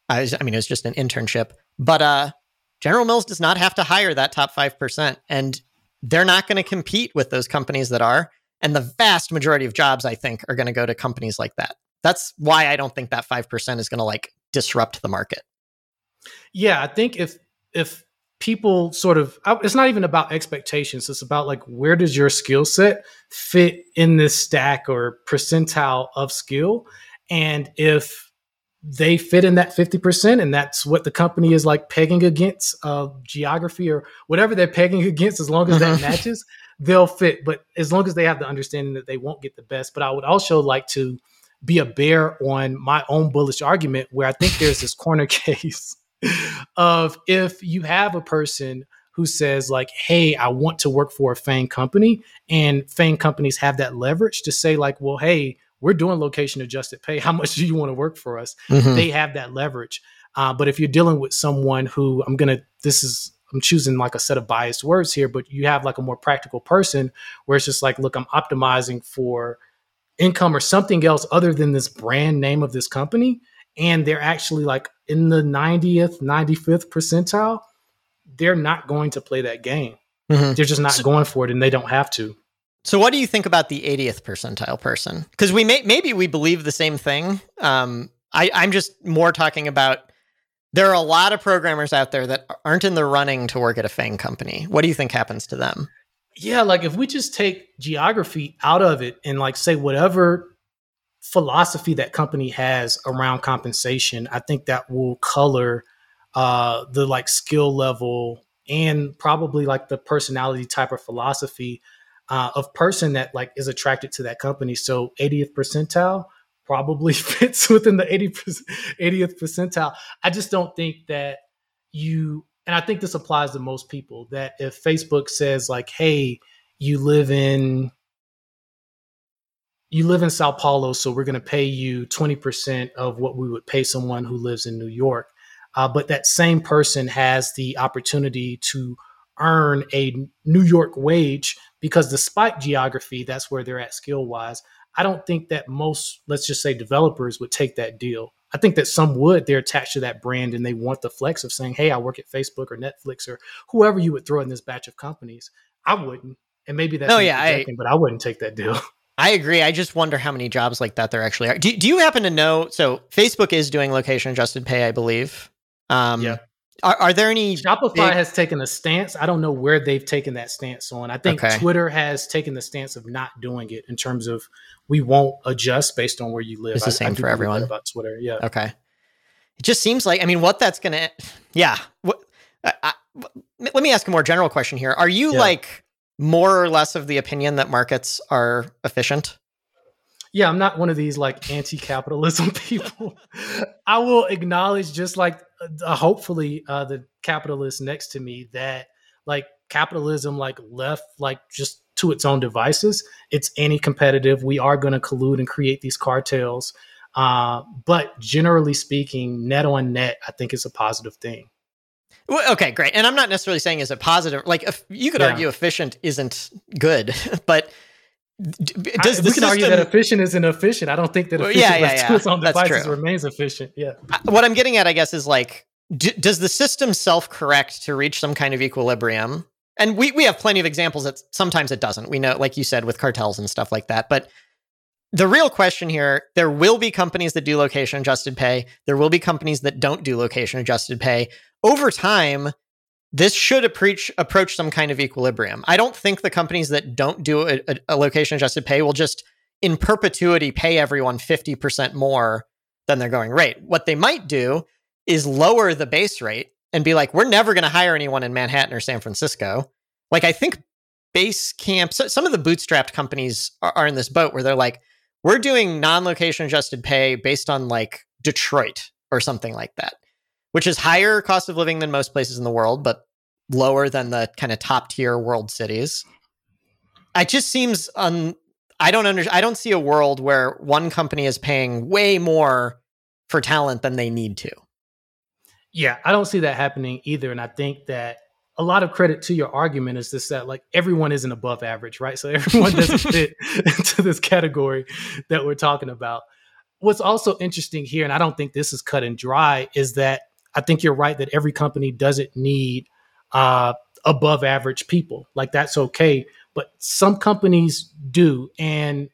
I, was, I mean, it was just an internship. But uh, General Mills does not have to hire that top 5%. And they're not going to compete with those companies that are. And the vast majority of jobs, I think, are going to go to companies like that. That's why I don't think that 5% is going to like disrupt the market. Yeah, I think if if people sort of it's not even about expectations it's about like where does your skill set fit in this stack or percentile of skill and if they fit in that 50% and that's what the company is like pegging against uh, geography or whatever they're pegging against as long as that mm-hmm. matches they'll fit but as long as they have the understanding that they won't get the best but i would also like to be a bear on my own bullish argument where i think there's this corner case of if you have a person who says like hey i want to work for a FAANG company and FAANG companies have that leverage to say like well hey we're doing location adjusted pay. How much do you want to work for us? Mm-hmm. they have that leverage. Uh, but if you're dealing with someone who i'm gonna this is i'm choosing like a set of biased words here but you have like a more practical person where it's just like look i'm optimizing for income or something else other than this brand name of this company and they're actually like in the 90th, 95th percentile, they're not going to play that game. Mm-hmm. They're just not so, going for it and they don't have to. So what do you think about the 80th percentile person? Because we may maybe we believe the same thing. Um, I, I'm just more talking about there are a lot of programmers out there that aren't in the running to work at a FANG company. What do you think happens to them? Yeah, like if we just take geography out of it and like say whatever philosophy that company has around compensation, I think that will color uh, the like skill level and probably like the personality type of philosophy uh, of person that like is attracted to that company. So 80th percentile probably fits within the 80th 80th percentile. I just don't think that you and I think this applies to most people that if Facebook says like, "Hey, you live in you live in Sao Paulo, so we're going to pay you 20% of what we would pay someone who lives in New York. Uh, but that same person has the opportunity to earn a New York wage because despite geography, that's where they're at skill wise. I don't think that most, let's just say, developers would take that deal. I think that some would. They're attached to that brand and they want the flex of saying, hey, I work at Facebook or Netflix or whoever you would throw in this batch of companies. I wouldn't. And maybe that's oh, yeah, I, but I wouldn't take that deal. I agree. I just wonder how many jobs like that there actually are. Do, do you happen to know? So Facebook is doing location adjusted pay, I believe. Um, yeah. Are, are, there any? Shopify big... has taken a stance. I don't know where they've taken that stance on. I think okay. Twitter has taken the stance of not doing it in terms of we won't adjust based on where you live. It's the same I, I for everyone about Twitter. Yeah. Okay. It just seems like I mean, what that's gonna. Yeah. What, I, I, let me ask a more general question here. Are you yeah. like? More or less of the opinion that markets are efficient? Yeah, I'm not one of these like anti-capitalism people. I will acknowledge, just like uh, hopefully uh, the capitalist next to me, that like capitalism, like left, like just to its own devices, it's anti-competitive. We are going to collude and create these cartels. Uh, but generally speaking, net on net, I think it's a positive thing. Well, okay, great. And I'm not necessarily saying is a positive. Like, if, you could yeah. argue efficient isn't good, but does I, we can argue that efficient isn't efficient. I don't think that efficient yeah, yeah, yeah. on That's devices true. remains efficient. Yeah. What I'm getting at, I guess, is like, d- does the system self-correct to reach some kind of equilibrium? And we we have plenty of examples that sometimes it doesn't. We know, like you said, with cartels and stuff like that. But the real question here there will be companies that do location adjusted pay there will be companies that don't do location adjusted pay over time this should approach approach some kind of equilibrium. I don't think the companies that don't do a, a location adjusted pay will just in perpetuity pay everyone 50% more than their going rate. What they might do is lower the base rate and be like we're never going to hire anyone in manhattan or san francisco. Like i think Basecamp some of the bootstrapped companies are, are in this boat where they're like we're doing non-location adjusted pay based on like Detroit or something like that, which is higher cost of living than most places in the world, but lower than the kind of top tier world cities. It just seems un I don't under I don't see a world where one company is paying way more for talent than they need to. Yeah, I don't see that happening either. And I think that a lot of credit to your argument is this that like everyone isn't above average, right? So everyone doesn't fit into this category that we're talking about. What's also interesting here, and I don't think this is cut and dry, is that I think you're right that every company doesn't need uh, above average people. Like that's okay. But some companies do. And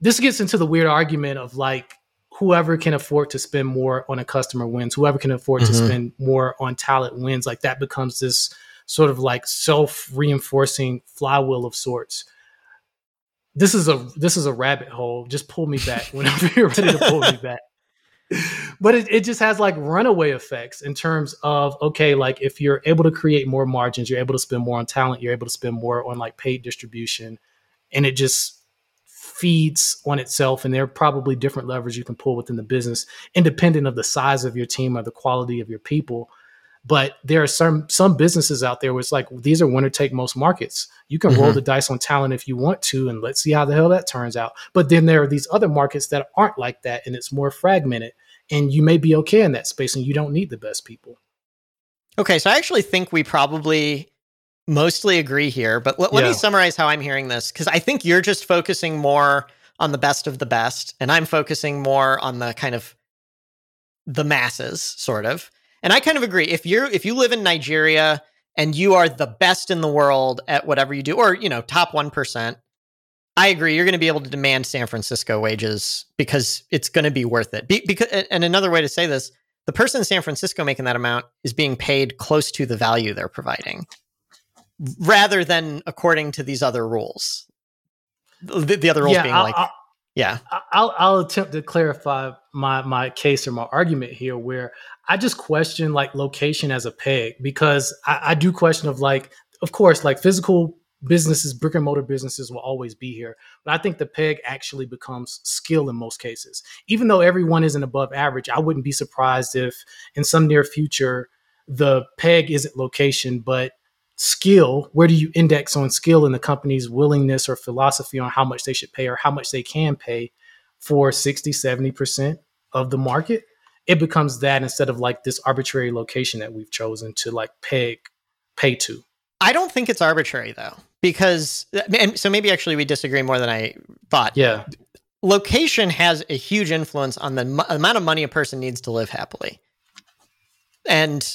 this gets into the weird argument of like, whoever can afford to spend more on a customer wins. Whoever can afford mm-hmm. to spend more on talent wins. Like that becomes this sort of like self reinforcing flywheel of sorts. This is a this is a rabbit hole. Just pull me back whenever you're ready to pull me back. But it, it just has like runaway effects in terms of okay, like if you're able to create more margins, you're able to spend more on talent, you're able to spend more on like paid distribution, and it just feeds on itself and there are probably different levers you can pull within the business independent of the size of your team or the quality of your people but there are some some businesses out there where it's like these are winner take most markets. You can mm-hmm. roll the dice on talent if you want to, and let's see how the hell that turns out. But then there are these other markets that aren't like that, and it's more fragmented. And you may be okay in that space, and you don't need the best people. Okay, so I actually think we probably mostly agree here. But let yeah. me summarize how I'm hearing this because I think you're just focusing more on the best of the best, and I'm focusing more on the kind of the masses, sort of. And I kind of agree. If you're if you live in Nigeria and you are the best in the world at whatever you do, or you know, top one percent, I agree. You're going to be able to demand San Francisco wages because it's going to be worth it. Be, because, and another way to say this, the person in San Francisco making that amount is being paid close to the value they're providing, rather than according to these other rules. The, the other rules yeah, being I'll, like, I'll, yeah, I'll, I'll attempt to clarify my my case or my argument here, where I just question like location as a peg because I, I do question of like, of course, like physical businesses, brick and mortar businesses will always be here. But I think the peg actually becomes skill in most cases. Even though everyone isn't above average, I wouldn't be surprised if in some near future the peg isn't location, but skill. Where do you index on skill in the company's willingness or philosophy on how much they should pay or how much they can pay for 60, 70% of the market? it becomes that instead of like this arbitrary location that we've chosen to like peg pay to. I don't think it's arbitrary though, because uh, and so maybe actually we disagree more than I thought. Yeah. Location has a huge influence on the m- amount of money a person needs to live happily. And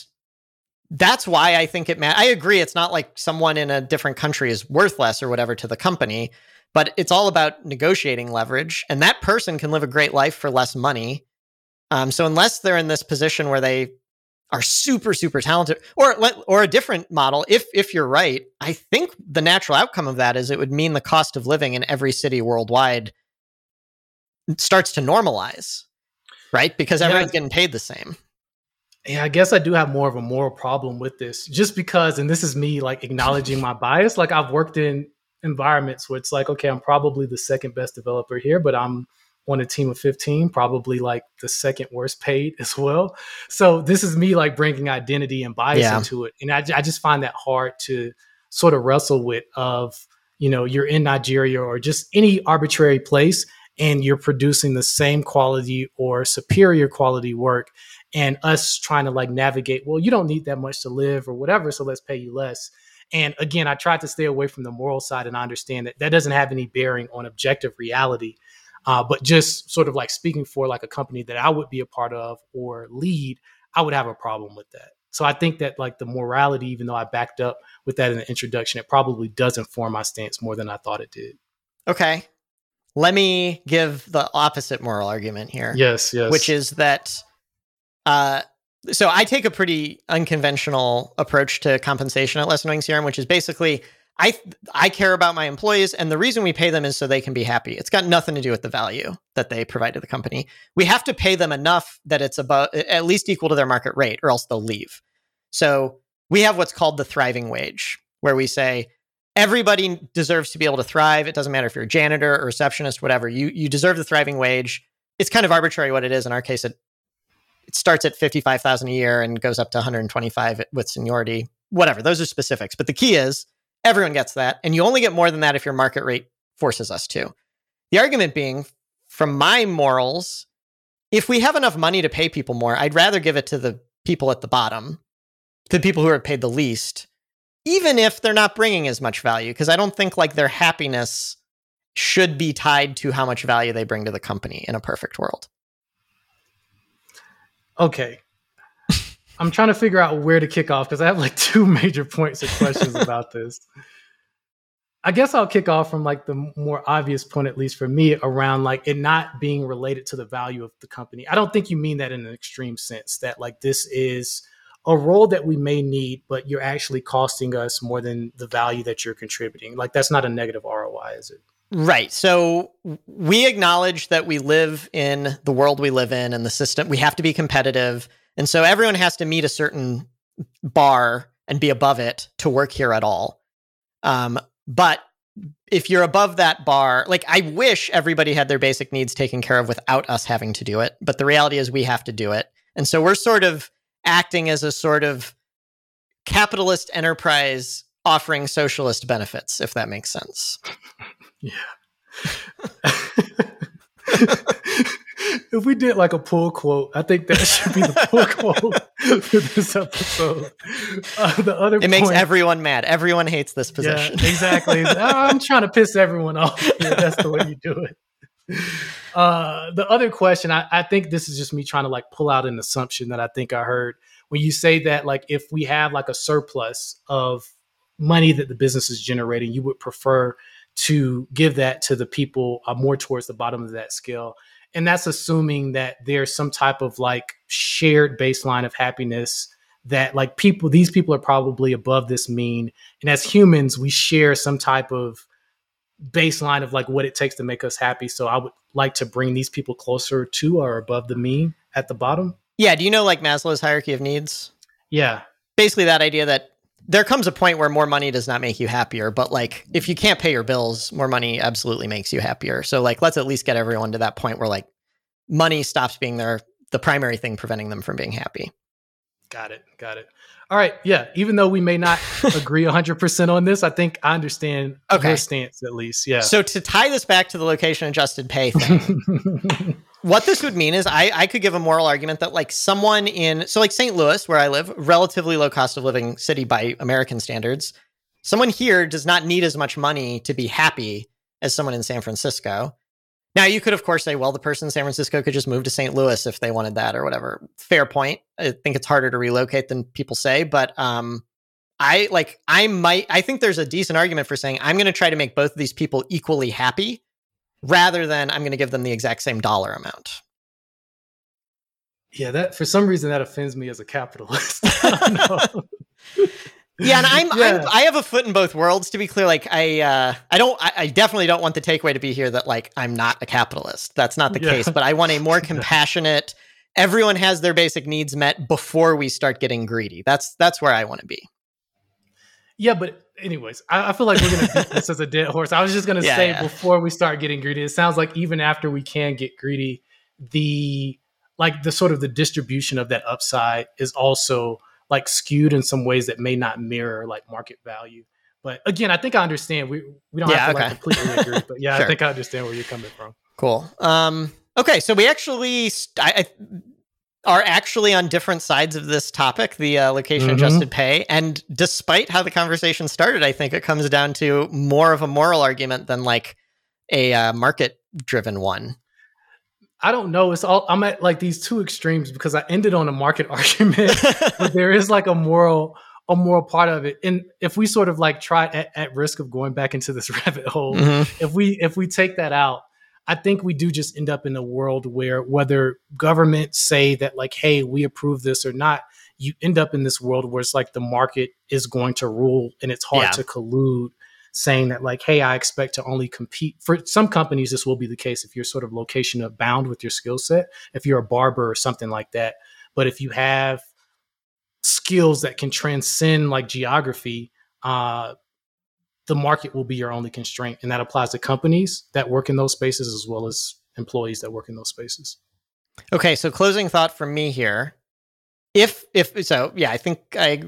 that's why I think it matters. I agree. It's not like someone in a different country is worthless or whatever to the company, but it's all about negotiating leverage. And that person can live a great life for less money um, so unless they're in this position where they are super super talented, or or a different model, if if you're right, I think the natural outcome of that is it would mean the cost of living in every city worldwide starts to normalize, right? Because everyone's yeah. getting paid the same. Yeah, I guess I do have more of a moral problem with this, just because, and this is me like acknowledging my bias. Like I've worked in environments where it's like, okay, I'm probably the second best developer here, but I'm on a team of 15, probably like the second worst paid as well. So this is me like bringing identity and bias yeah. into it. And I, I just find that hard to sort of wrestle with of, you know, you're in Nigeria or just any arbitrary place and you're producing the same quality or superior quality work and us trying to like navigate, well, you don't need that much to live or whatever, so let's pay you less. And again, I tried to stay away from the moral side and I understand that that doesn't have any bearing on objective reality. Uh, but just sort of like speaking for like a company that I would be a part of or lead, I would have a problem with that. So I think that like the morality, even though I backed up with that in the introduction, it probably does inform my stance more than I thought it did. Okay. Let me give the opposite moral argument here. Yes, yes. Which is that uh so I take a pretty unconventional approach to compensation at Less Annoying CRM, which is basically I I care about my employees, and the reason we pay them is so they can be happy. It's got nothing to do with the value that they provide to the company. We have to pay them enough that it's about at least equal to their market rate, or else they'll leave. So we have what's called the thriving wage, where we say everybody deserves to be able to thrive. It doesn't matter if you're a janitor or receptionist, whatever. You you deserve the thriving wage. It's kind of arbitrary what it is. In our case, it it starts at fifty five thousand a year and goes up to one hundred and twenty five with seniority. Whatever. Those are specifics. But the key is Everyone gets that. And you only get more than that if your market rate forces us to. The argument being, from my morals, if we have enough money to pay people more, I'd rather give it to the people at the bottom, the people who are paid the least, even if they're not bringing as much value, because I don't think like their happiness should be tied to how much value they bring to the company in a perfect world. Okay. I'm trying to figure out where to kick off because I have like two major points of questions about this. I guess I'll kick off from like the more obvious point, at least for me, around like it not being related to the value of the company. I don't think you mean that in an extreme sense that like this is a role that we may need, but you're actually costing us more than the value that you're contributing. Like that's not a negative ROI, is it? Right. So we acknowledge that we live in the world we live in and the system. We have to be competitive. And so everyone has to meet a certain bar and be above it to work here at all. Um, but if you're above that bar, like I wish everybody had their basic needs taken care of without us having to do it. But the reality is we have to do it. And so we're sort of acting as a sort of capitalist enterprise offering socialist benefits, if that makes sense. Yeah. if we did like a pull quote, I think that should be the pull quote for this episode. Uh, the other it point, makes everyone mad. Everyone hates this position. Yeah, exactly. I'm trying to piss everyone off. Here. That's the way you do it. Uh, the other question, I, I think this is just me trying to like pull out an assumption that I think I heard when you say that like if we have like a surplus of money that the business is generating, you would prefer to give that to the people uh, more towards the bottom of that scale. And that's assuming that there's some type of like shared baseline of happiness that like people, these people are probably above this mean. And as humans, we share some type of baseline of like what it takes to make us happy. So I would like to bring these people closer to or above the mean at the bottom. Yeah. Do you know like Maslow's hierarchy of needs? Yeah. Basically, that idea that there comes a point where more money does not make you happier, but like if you can't pay your bills, more money absolutely makes you happier. So like let's at least get everyone to that point where like money stops being their the primary thing preventing them from being happy. Got it. Got it. All right. Yeah. Even though we may not agree 100% on this, I think I understand okay. your stance at least. Yeah. So to tie this back to the location adjusted pay thing, what this would mean is I, I could give a moral argument that like someone in so like St. Louis, where I live, relatively low cost of living city by American standards, someone here does not need as much money to be happy as someone in San Francisco. Now you could of course say, well, the person in San Francisco could just move to St. Louis if they wanted that or whatever. Fair point. I think it's harder to relocate than people say, but um I like I might I think there's a decent argument for saying I'm going to try to make both of these people equally happy rather than I'm going to give them the exact same dollar amount. Yeah, that for some reason that offends me as a capitalist. yeah, and I'm, yeah. I'm, i have a foot in both worlds. To be clear, like I uh, I don't I, I, definitely don't want the takeaway to be here that like I'm not a capitalist. That's not the yeah. case. But I want a more compassionate. Everyone has their basic needs met before we start getting greedy. That's that's where I want to be. Yeah, but anyways, I, I, feel like we're gonna beat this as a dead horse. I was just gonna yeah, say before we start getting greedy, it sounds like even after we can get greedy, the like the sort of the distribution of that upside is also like skewed in some ways that may not mirror like market value. But again, I think I understand. We we don't yeah, have to okay. like completely agree, but yeah, sure. I think I understand where you're coming from. Cool. Um, okay, so we actually, I, I are actually on different sides of this topic, the uh, location mm-hmm. adjusted pay. And despite how the conversation started, I think it comes down to more of a moral argument than like a uh, market driven one. I don't know. It's all I'm at like these two extremes because I ended on a market argument, but there is like a moral a moral part of it. And if we sort of like try at, at risk of going back into this rabbit hole, mm-hmm. if we if we take that out, I think we do just end up in a world where whether governments say that like, hey, we approve this or not, you end up in this world where it's like the market is going to rule and it's hard yeah. to collude saying that like hey i expect to only compete for some companies this will be the case if you're sort of location bound with your skill set if you're a barber or something like that but if you have skills that can transcend like geography uh, the market will be your only constraint. And that applies to companies that work in those spaces as well as employees that work in those spaces. Okay, so closing thought from me here. If if so, yeah, I think I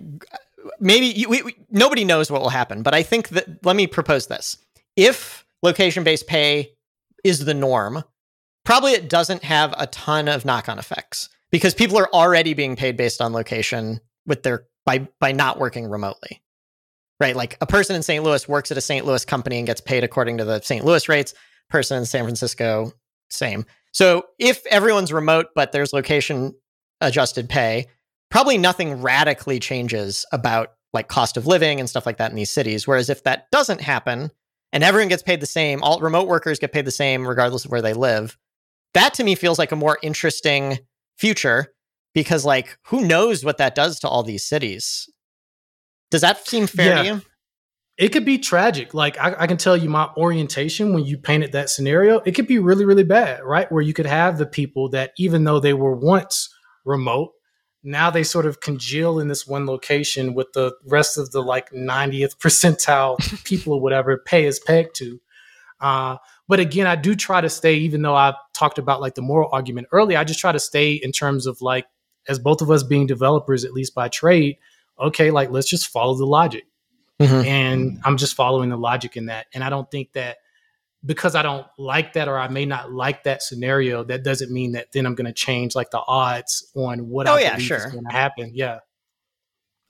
maybe we, we, nobody knows what will happen, but I think that let me propose this. If location-based pay is the norm, probably it doesn't have a ton of knock-on effects because people are already being paid based on location with their by by not working remotely right? Like a person in St. Louis works at a St. Louis company and gets paid according to the St. Louis rates. Person in San Francisco, same. So if everyone's remote, but there's location adjusted pay, probably nothing radically changes about like cost of living and stuff like that in these cities. Whereas if that doesn't happen, and everyone gets paid the same. All remote workers get paid the same regardless of where they live. That to me feels like a more interesting future because like who knows what that does to all these cities. Does that seem fair yeah. to you? It could be tragic. Like I, I, can tell you my orientation when you painted that scenario, it could be really, really bad, right? Where you could have the people that even though they were once remote, now they sort of congeal in this one location with the rest of the like 90th percentile people or whatever pay is pegged to. Uh, but again, I do try to stay, even though I talked about like the moral argument earlier, I just try to stay in terms of like, as both of us being developers, at least by trade, okay, like let's just follow the logic. Mm-hmm. And I'm just following the logic in that. And I don't think that because I don't like that or I may not like that scenario, that doesn't mean that then I'm going to change like the odds on what oh, I yeah, believe sure. is going to happen. Yeah.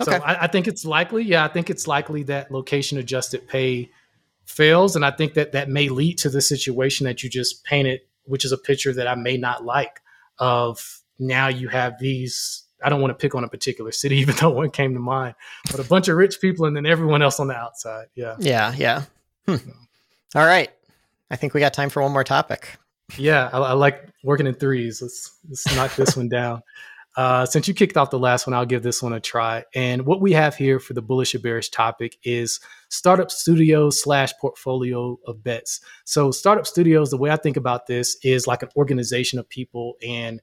Okay. So I, I, think it's likely. Yeah, I think it's likely that location adjusted pay fails, and I think that that may lead to the situation that you just painted, which is a picture that I may not like. Of now you have these. I don't want to pick on a particular city, even though one came to mind, but a bunch of rich people and then everyone else on the outside. Yeah. Yeah. Yeah. Hmm. All right. I think we got time for one more topic. Yeah, I, I like working in threes. Let's let's knock this one down. Uh, since you kicked off the last one, I'll give this one a try. And what we have here for the bullish or bearish topic is startup studios slash portfolio of bets. So, startup studios, the way I think about this is like an organization of people, and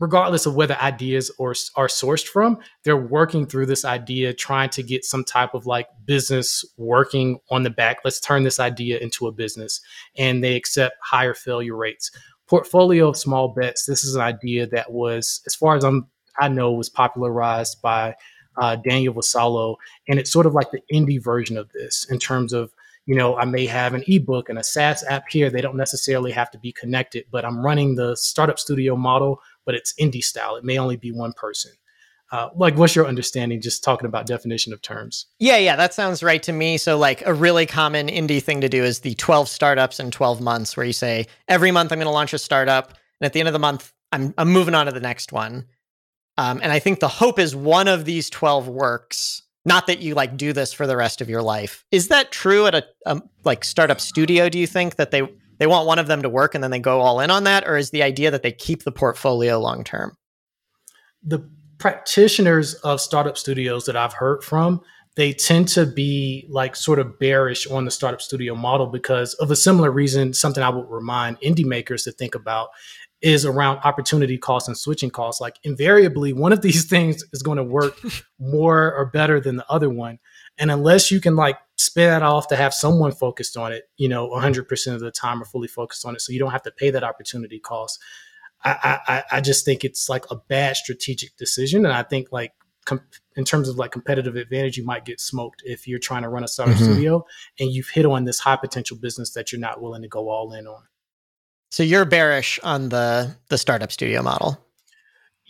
regardless of whether ideas or are sourced from, they're working through this idea, trying to get some type of like business working on the back. Let's turn this idea into a business, and they accept higher failure rates. Portfolio of small bets. This is an idea that was, as far as I'm, I know, was popularized by uh, Daniel Vassallo, and it's sort of like the indie version of this in terms of you know, I may have an ebook and a SaaS app here. They don't necessarily have to be connected, but I'm running the startup studio model but it's indie style. It may only be one person. Uh, like, what's your understanding? Just talking about definition of terms. Yeah, yeah, that sounds right to me. So, like, a really common indie thing to do is the 12 startups in 12 months, where you say every month I'm going to launch a startup, and at the end of the month I'm I'm moving on to the next one. Um, and I think the hope is one of these 12 works. Not that you like do this for the rest of your life. Is that true at a, a like startup studio? Do you think that they they want one of them to work and then they go all in on that or is the idea that they keep the portfolio long term the practitioners of startup studios that i've heard from they tend to be like sort of bearish on the startup studio model because of a similar reason something i would remind indie makers to think about is around opportunity costs and switching costs. Like invariably one of these things is going to work more or better than the other one and unless you can like spin that off to have someone focused on it, you know, 100% of the time or fully focused on it, so you don't have to pay that opportunity cost. I, I, I just think it's like a bad strategic decision, and I think like com- in terms of like competitive advantage, you might get smoked if you're trying to run a startup mm-hmm. studio and you've hit on this high potential business that you're not willing to go all in on. So you're bearish on the the startup studio model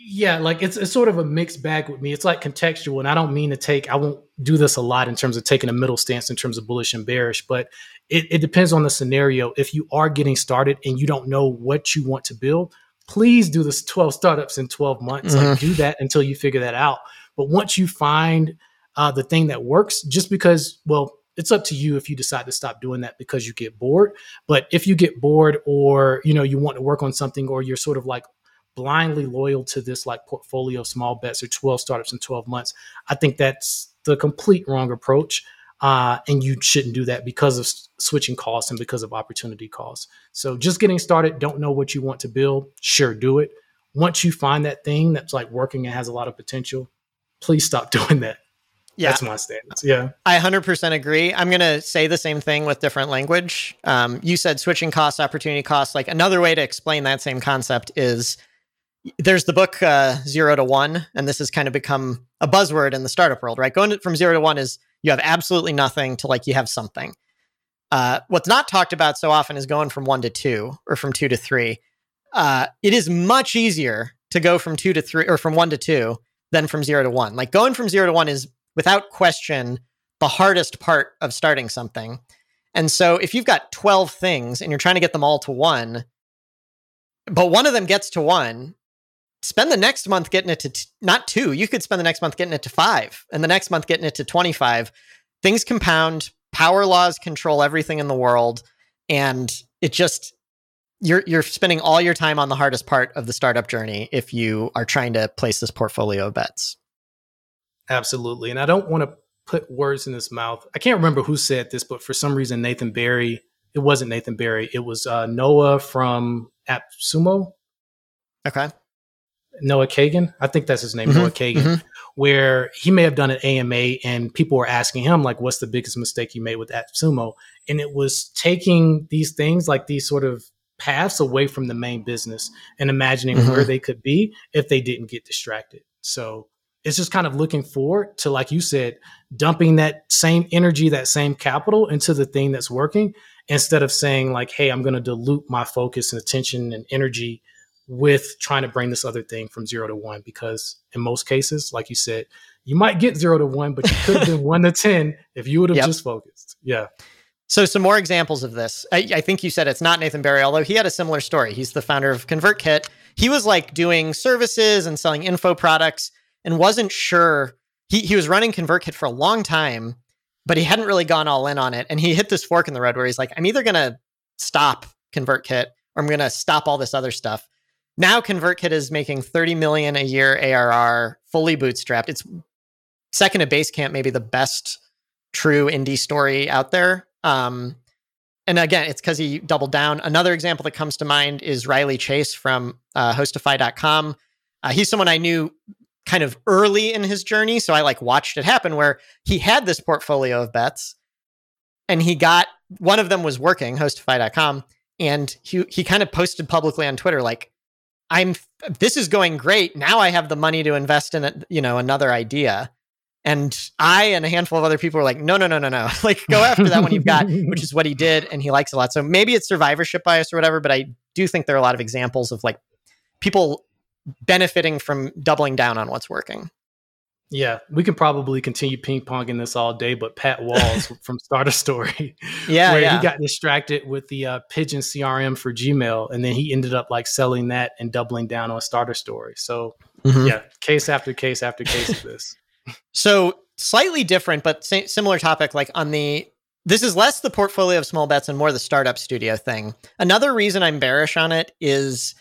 yeah, like it's it's sort of a mixed bag with me. It's like contextual, and I don't mean to take. I won't do this a lot in terms of taking a middle stance in terms of bullish and bearish, but it, it depends on the scenario. If you are getting started and you don't know what you want to build, please do this 12 startups in 12 months. Mm-hmm. Like do that until you figure that out. But once you find uh, the thing that works, just because, well, it's up to you if you decide to stop doing that because you get bored. But if you get bored or you know you want to work on something or you're sort of like blindly loyal to this like portfolio of small bets or 12 startups in 12 months, I think that's the complete wrong approach. Uh, and you shouldn't do that because of switching costs and because of opportunity costs. So just getting started, don't know what you want to build, sure, do it. Once you find that thing that's like working and has a lot of potential, please stop doing that. Yeah. That's my stance. Yeah. I 100% agree. I'm going to say the same thing with different language. Um, you said switching costs, opportunity costs. Like another way to explain that same concept is there's the book uh, Zero to One, and this has kind of become a buzzword in the startup world, right? Going from zero to one is you have absolutely nothing to like you have something. Uh, what's not talked about so often is going from one to two or from two to three. Uh, it is much easier to go from two to three or from one to two than from zero to one. Like going from zero to one is without question the hardest part of starting something. And so if you've got 12 things and you're trying to get them all to one, but one of them gets to one, spend the next month getting it to t- not two. You could spend the next month getting it to five, and the next month getting it to 25. Things compound. power laws control everything in the world, and it just you're you're spending all your time on the hardest part of the startup journey if you are trying to place this portfolio of bets. Absolutely. And I don't want to put words in his mouth. I can't remember who said this, but for some reason Nathan Barry, it wasn't Nathan Barry, it was uh, Noah from AppSumo. Okay. Noah Kagan, I think that's his name, mm-hmm. Noah Kagan, mm-hmm. where he may have done an AMA and people were asking him, like, what's the biggest mistake you made with AppSumo? And it was taking these things, like these sort of paths away from the main business and imagining mm-hmm. where they could be if they didn't get distracted. So it's just kind of looking forward to, like you said, dumping that same energy, that same capital into the thing that's working instead of saying, like, hey, I'm going to dilute my focus and attention and energy with trying to bring this other thing from zero to one. Because in most cases, like you said, you might get zero to one, but you could have been one to 10 if you would have yep. just focused. Yeah. So, some more examples of this. I, I, think you said it's not Nathan Barry, although he had a similar story. He's the founder of ConvertKit. He was like doing services and selling info products and wasn't sure. He, he was running ConvertKit for a long time, but he hadn't really gone all in on it. And he hit this fork in the road where he's like, I'm either going to stop ConvertKit or I'm going to stop all this other stuff. Now ConvertKit is making 30 million a year ARR, fully bootstrapped. It's second to Basecamp, maybe the best true indie story out there um, and again, it's because he doubled down. Another example that comes to mind is Reilly Chase from uh, HostiFi.com. Uh, he's someone I knew kind of early in his journey, so I like watched it happen where he had this portfolio of bets, and he got one of them was working, HostiFi.com, and he he kind of posted publicly on Twitter like, "I'm this is going great. Now I have the money to invest in it, you know another idea." And I and a handful of other people were like, no, no, no, no, no. like, go after that one you've got, which is what he did. And he likes a lot. So maybe it's survivorship bias or whatever, but I do think there are a lot of examples of like people benefiting from doubling down on what's working. Yeah, we can probably continue ping ponging this all day, but Pat Walls from Starter Story, yeah, where yeah. he got distracted with the uh, Pigeon CRM for Gmail, and then he ended up like selling that and doubling down on Starter Story. So, mm-hmm. yeah, case after case after case of this. So slightly different, but similar topic. Like on the this is less the portfolio of small bets and more the startup studio thing. Another reason I'm bearish on it is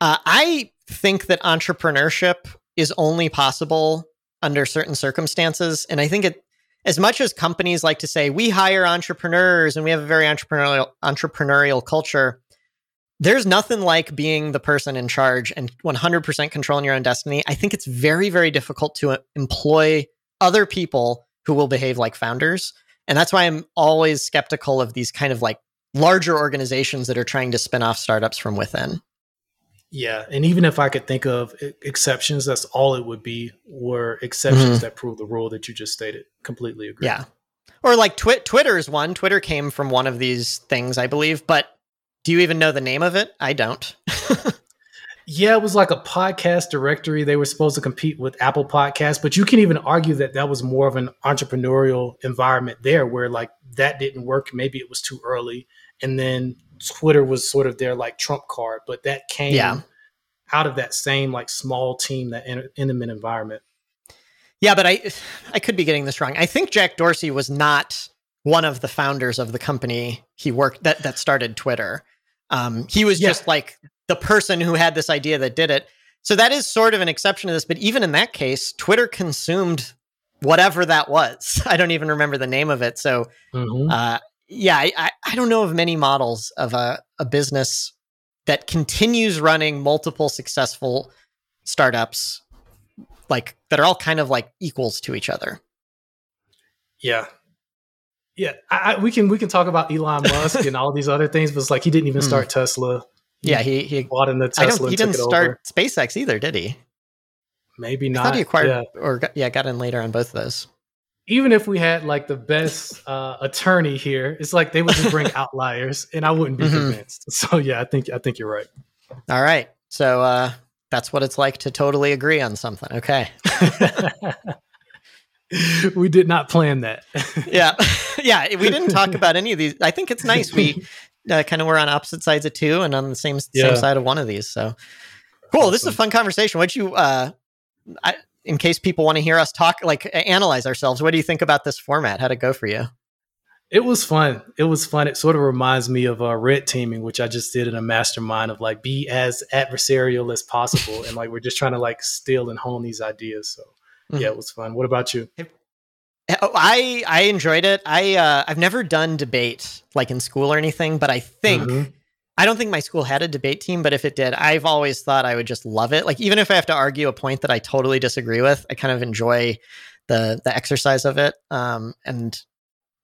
uh, I think that entrepreneurship is only possible under certain circumstances, and I think it. As much as companies like to say we hire entrepreneurs and we have a very entrepreneurial entrepreneurial culture, there's nothing like being the person in charge and 100% controlling your own destiny. I think it's very, very difficult to uh, employ other people who will behave like founders. And that's why I'm always skeptical of these kind of like larger organizations that are trying to spin off startups from within. Yeah. And even if I could think of exceptions, that's all it would be were exceptions mm-hmm. that prove the rule that you just stated. Completely agree. Yeah. Or like twi- Twitter is one. Twitter came from one of these things, I believe, but do you even know the name of it? I don't. yeah, it was like a podcast directory. They were supposed to compete with Apple Podcasts, but you can even argue that that was more of an entrepreneurial environment there where like that didn't work. Maybe it was too early. And then Twitter was sort of their like trump card, but that came yeah. out of that same like small team, that in, intimate environment. Yeah, but I I could be getting this wrong. I think Jack Dorsey was not one of the founders of the company he worked that that started Twitter. Um, he was yeah. just like the person who had this idea that did it. So that is sort of an exception to this. But even in that case, Twitter consumed whatever that was. I don't even remember the name of it. So, mm-hmm. uh, yeah, I, I don't know of many models of a, a business that continues running multiple successful startups like that are all kind of like equals to each other. Yeah, yeah, I, we can we can talk about Elon Musk and all these other things, but it's like he didn't even hmm. start Tesla. He yeah, he he bought in the Tesla. he didn't start over. SpaceX either, did he? Maybe not. I thought he acquired yeah. or got, yeah, got in later on both of those. Even if we had like the best uh, attorney here, it's like they would just bring outliers, and I wouldn't be mm-hmm. convinced. So yeah, I think I think you're right. All right, so uh, that's what it's like to totally agree on something. Okay. we did not plan that. yeah. Yeah. We didn't talk about any of these. I think it's nice. We uh, kind of were on opposite sides of two and on the same, yeah. same side of one of these. So cool. Awesome. This is a fun conversation. What you, uh, I, in case people want to hear us talk, like analyze ourselves, what do you think about this format? How'd it go for you? It was fun. It was fun. It sort of reminds me of uh, red teaming, which I just did in a mastermind of like be as adversarial as possible, and like we're just trying to like steal and hone these ideas. So mm-hmm. yeah, it was fun. What about you? Oh, I I enjoyed it. I uh, I've never done debate like in school or anything, but I think mm-hmm. I don't think my school had a debate team, but if it did, I've always thought I would just love it. Like even if I have to argue a point that I totally disagree with, I kind of enjoy the the exercise of it. Um, and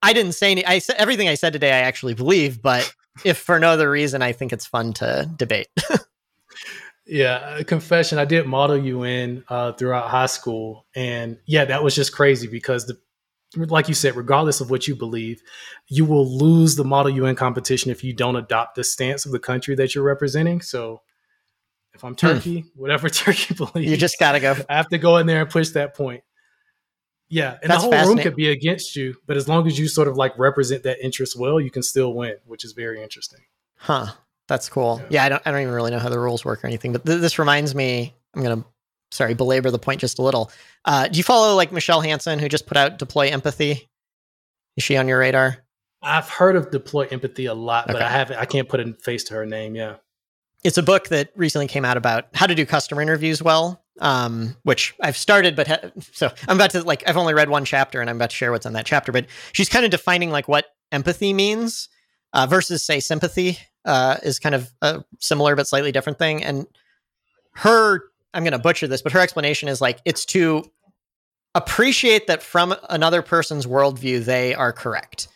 I didn't say any. I said everything I said today. I actually believe, but if for no other reason, I think it's fun to debate. yeah, confession. I did model UN uh, throughout high school, and yeah, that was just crazy because the like you said, regardless of what you believe, you will lose the Model UN competition if you don't adopt the stance of the country that you're representing. So, if I'm hmm. Turkey, whatever Turkey believes, you just gotta go. I have to go in there and push that point. Yeah, and That's the whole room could be against you, but as long as you sort of like represent that interest well, you can still win, which is very interesting. Huh. That's cool. Yeah, yeah I don't I don't even really know how the rules work or anything, but th- this reminds me. I'm gonna sorry belabor the point just a little. Uh, do you follow like Michele Hansen, who just put out Deploy Empathy? Is she on your radar? I've heard of Deploy Empathy a lot, okay. but I haven't. I can't put a face to her name. Yeah, it's a book that recently came out about how to do customer interviews well um, which I've started, but ha- so I'm about to like I've only read one chapter and I'm about to share what's on that chapter. But she's kind of defining like what empathy means uh, versus say sympathy uh, is kind of a similar but slightly different thing. And her, I'm going to butcher this, but her explanation is like it's to appreciate that from another person's worldview they are correct,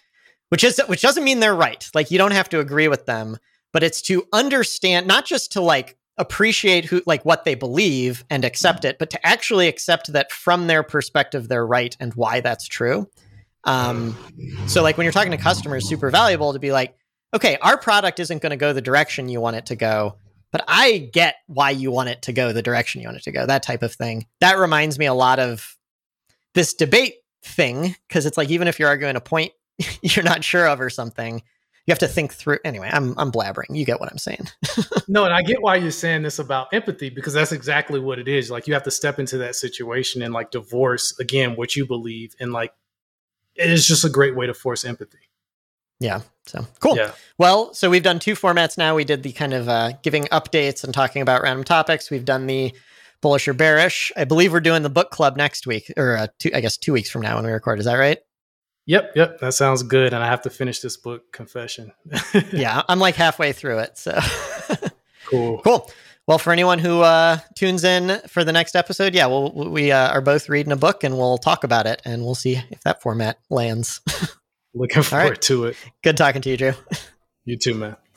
which is which doesn't mean they're right. Like you don't have to agree with them, but it's to understand, not just to like appreciate who like what they believe and accept it, but to actually accept that from their perspective they're right and why that's true. Um, so like when you're talking to customers, super valuable to be like, okay, our product isn't going to go the direction you want it to go, but I get why you want it to go the direction you want it to go. That type of thing. That reminds me a lot of this debate thing because it's like even if you're arguing a point you're not sure of or something, you have to think through anyway i'm i'm blabbering you get what i'm saying no and i get why you're saying this about empathy because that's exactly what it is like you have to step into that situation and like divorce again what you believe and like it is just a great way to force empathy yeah so cool yeah. well so we've done two formats now we did the kind of uh, giving updates and talking about random topics we've done the bullish or bearish i believe we're doing the book club next week or uh, two, i guess two weeks from now when we record is that right Yep, yep, that sounds good. And I have to finish this book, Confession. yeah, I'm like halfway through it. So cool. Cool. Well, for anyone who uh, tunes in for the next episode, yeah, we'll, we uh, are both reading a book and we'll talk about it and we'll see if that format lands. Looking forward right. to it. Good talking to you, Dru. You too, man.